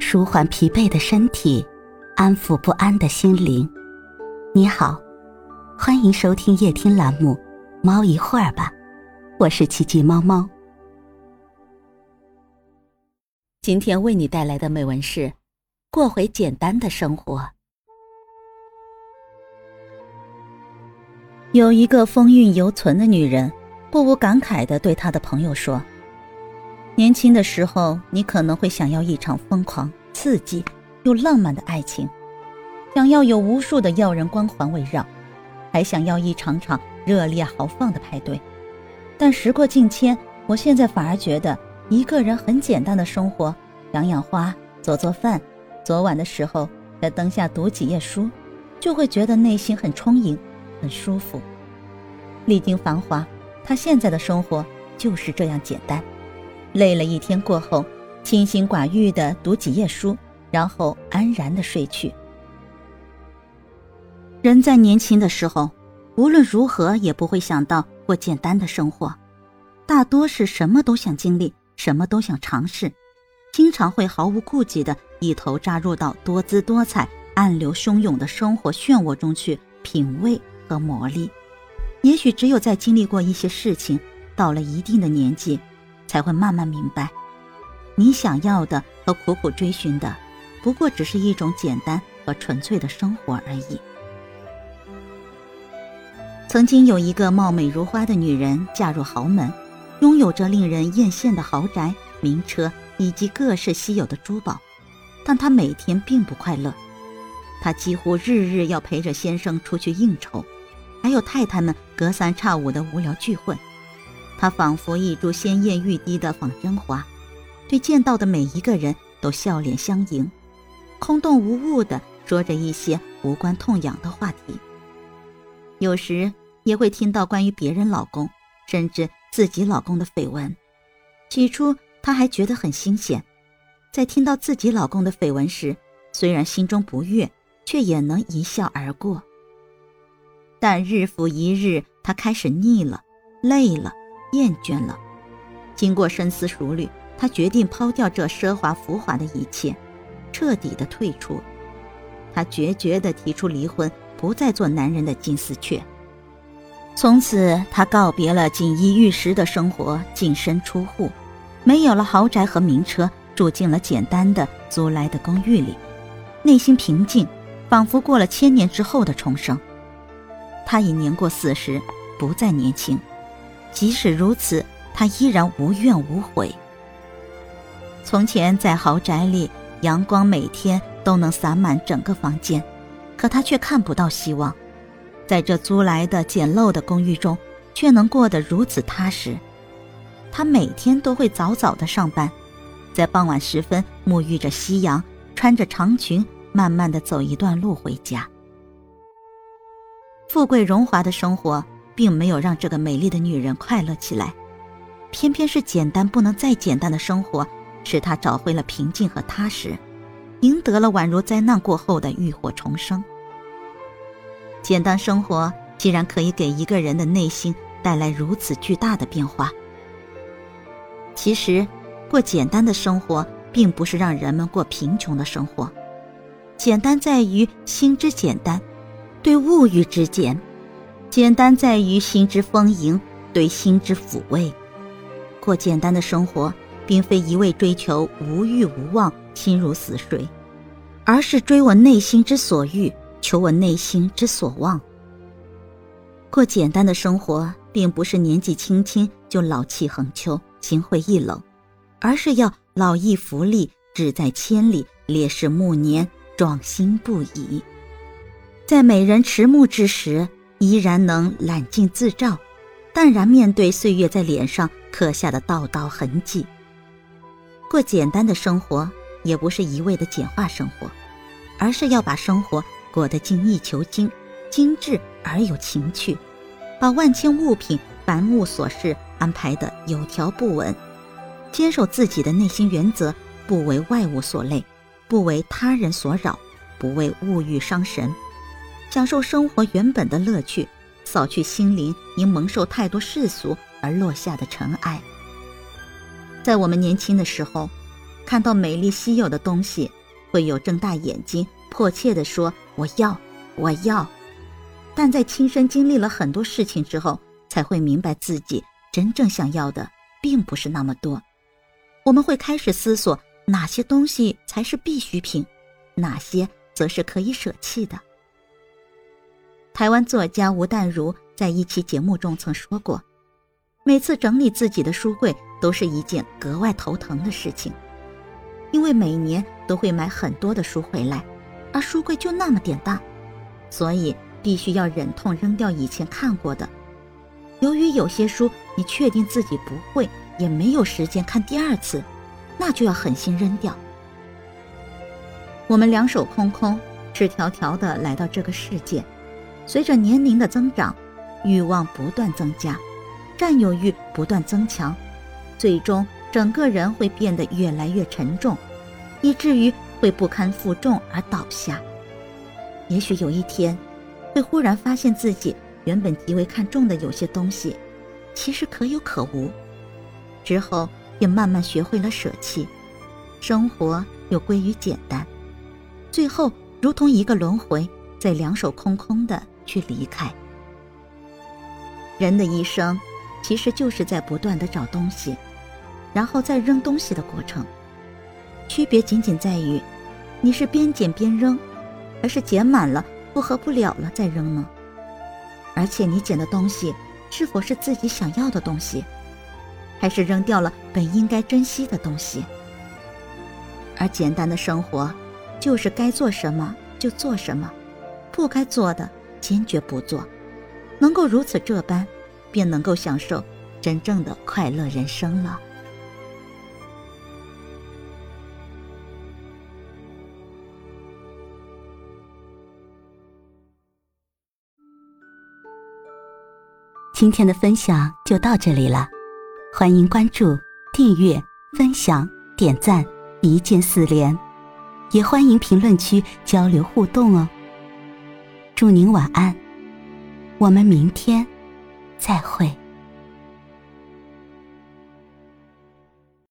舒缓疲惫的身体，安抚不安的心灵。你好，欢迎收听夜听栏目《猫一会儿吧》，我是奇迹猫猫。今天为你带来的美文是：过回简单的生活。有一个风韵犹存的女人，不无感慨的对她的朋友说。年轻的时候，你可能会想要一场疯狂、刺激又浪漫的爱情，想要有无数的耀人光环围绕，还想要一场场热烈豪放的派对。但时过境迁，我现在反而觉得一个人很简单的生活，养养花、做做饭，昨晚的时候在灯下读几页书，就会觉得内心很充盈、很舒服。历经繁华，他现在的生活就是这样简单。累了一天过后，清心寡欲的读几页书，然后安然的睡去。人在年轻的时候，无论如何也不会想到过简单的生活，大多是什么都想经历，什么都想尝试，经常会毫无顾忌的一头扎入到多姿多彩、暗流汹涌的生活漩涡中去品味和磨砺。也许只有在经历过一些事情，到了一定的年纪。才会慢慢明白，你想要的和苦苦追寻的，不过只是一种简单和纯粹的生活而已。曾经有一个貌美如花的女人嫁入豪门，拥有着令人艳羡的豪宅、名车以及各式稀有的珠宝，但她每天并不快乐。她几乎日日要陪着先生出去应酬，还有太太们隔三差五的无聊聚会。她仿佛一株鲜艳欲滴的仿真花，对见到的每一个人都笑脸相迎，空洞无物的说着一些无关痛痒的话题。有时也会听到关于别人老公，甚至自己老公的绯闻。起初她还觉得很新鲜，在听到自己老公的绯闻时，虽然心中不悦，却也能一笑而过。但日复一日，她开始腻了，累了。厌倦了，经过深思熟虑，他决定抛掉这奢华浮华的一切，彻底的退出。他决绝地提出离婚，不再做男人的金丝雀。从此，他告别了锦衣玉食的生活，净身出户，没有了豪宅和名车，住进了简单的租来的公寓里，内心平静，仿佛过了千年之后的重生。他已年过四十，不再年轻。即使如此，他依然无怨无悔。从前在豪宅里，阳光每天都能洒满整个房间，可他却看不到希望。在这租来的简陋的公寓中，却能过得如此踏实。他每天都会早早的上班，在傍晚时分沐浴着夕阳，穿着长裙，慢慢的走一段路回家。富贵荣华的生活。并没有让这个美丽的女人快乐起来，偏偏是简单不能再简单的生活，使她找回了平静和踏实，赢得了宛如灾难过后的浴火重生。简单生活既然可以给一个人的内心带来如此巨大的变化，其实，过简单的生活并不是让人们过贫穷的生活，简单在于心之简单，对物欲之简。简单在于心之丰盈，对心之抚慰。过简单的生活，并非一味追求无欲无望、心如死水，而是追我内心之所欲，求我内心之所望。过简单的生活，并不是年纪轻轻就老气横秋、心灰意冷，而是要老骥伏枥、志在千里、烈士暮年、壮心不已。在美人迟暮之时。依然能揽镜自照，淡然面对岁月在脸上刻下的道道痕迹。过简单的生活，也不是一味的简化生活，而是要把生活过得精益求精、精致而有情趣，把万千物品、凡物琐事安排的有条不紊，坚守自己的内心原则，不为外物所累，不为他人所扰，不为物欲伤神。享受生活原本的乐趣，扫去心灵因蒙受太多世俗而落下的尘埃。在我们年轻的时候，看到美丽稀有的东西，会有睁大眼睛，迫切地说：“我要，我要。”但在亲身经历了很多事情之后，才会明白自己真正想要的并不是那么多。我们会开始思索哪些东西才是必需品，哪些则是可以舍弃的。台湾作家吴淡如在一期节目中曾说过：“每次整理自己的书柜都是一件格外头疼的事情，因为每年都会买很多的书回来，而书柜就那么点大，所以。”必须要忍痛扔掉以前看过的。由于有些书你确定自己不会，也没有时间看第二次，那就要狠心扔掉。我们两手空空，赤条条的来到这个世界，随着年龄的增长，欲望不断增加，占有欲不断增强，最终整个人会变得越来越沉重，以至于会不堪负重而倒下。也许有一天。会忽然发现自己原本极为看重的有些东西，其实可有可无。之后也慢慢学会了舍弃，生活又归于简单，最后如同一个轮回，在两手空空的去离开。人的一生，其实就是在不断的找东西，然后再扔东西的过程。区别仅仅在于，你是边捡边扔，还是捡满了。负荷不了了再扔呢？而且你捡的东西是否是自己想要的东西，还是扔掉了本应该珍惜的东西？而简单的生活，就是该做什么就做什么，不该做的坚决不做。能够如此这般，便能够享受真正的快乐人生了。今天的分享就到这里了，欢迎关注、订阅、分享、点赞，一键四连，也欢迎评论区交流互动哦。祝您晚安，我们明天再会。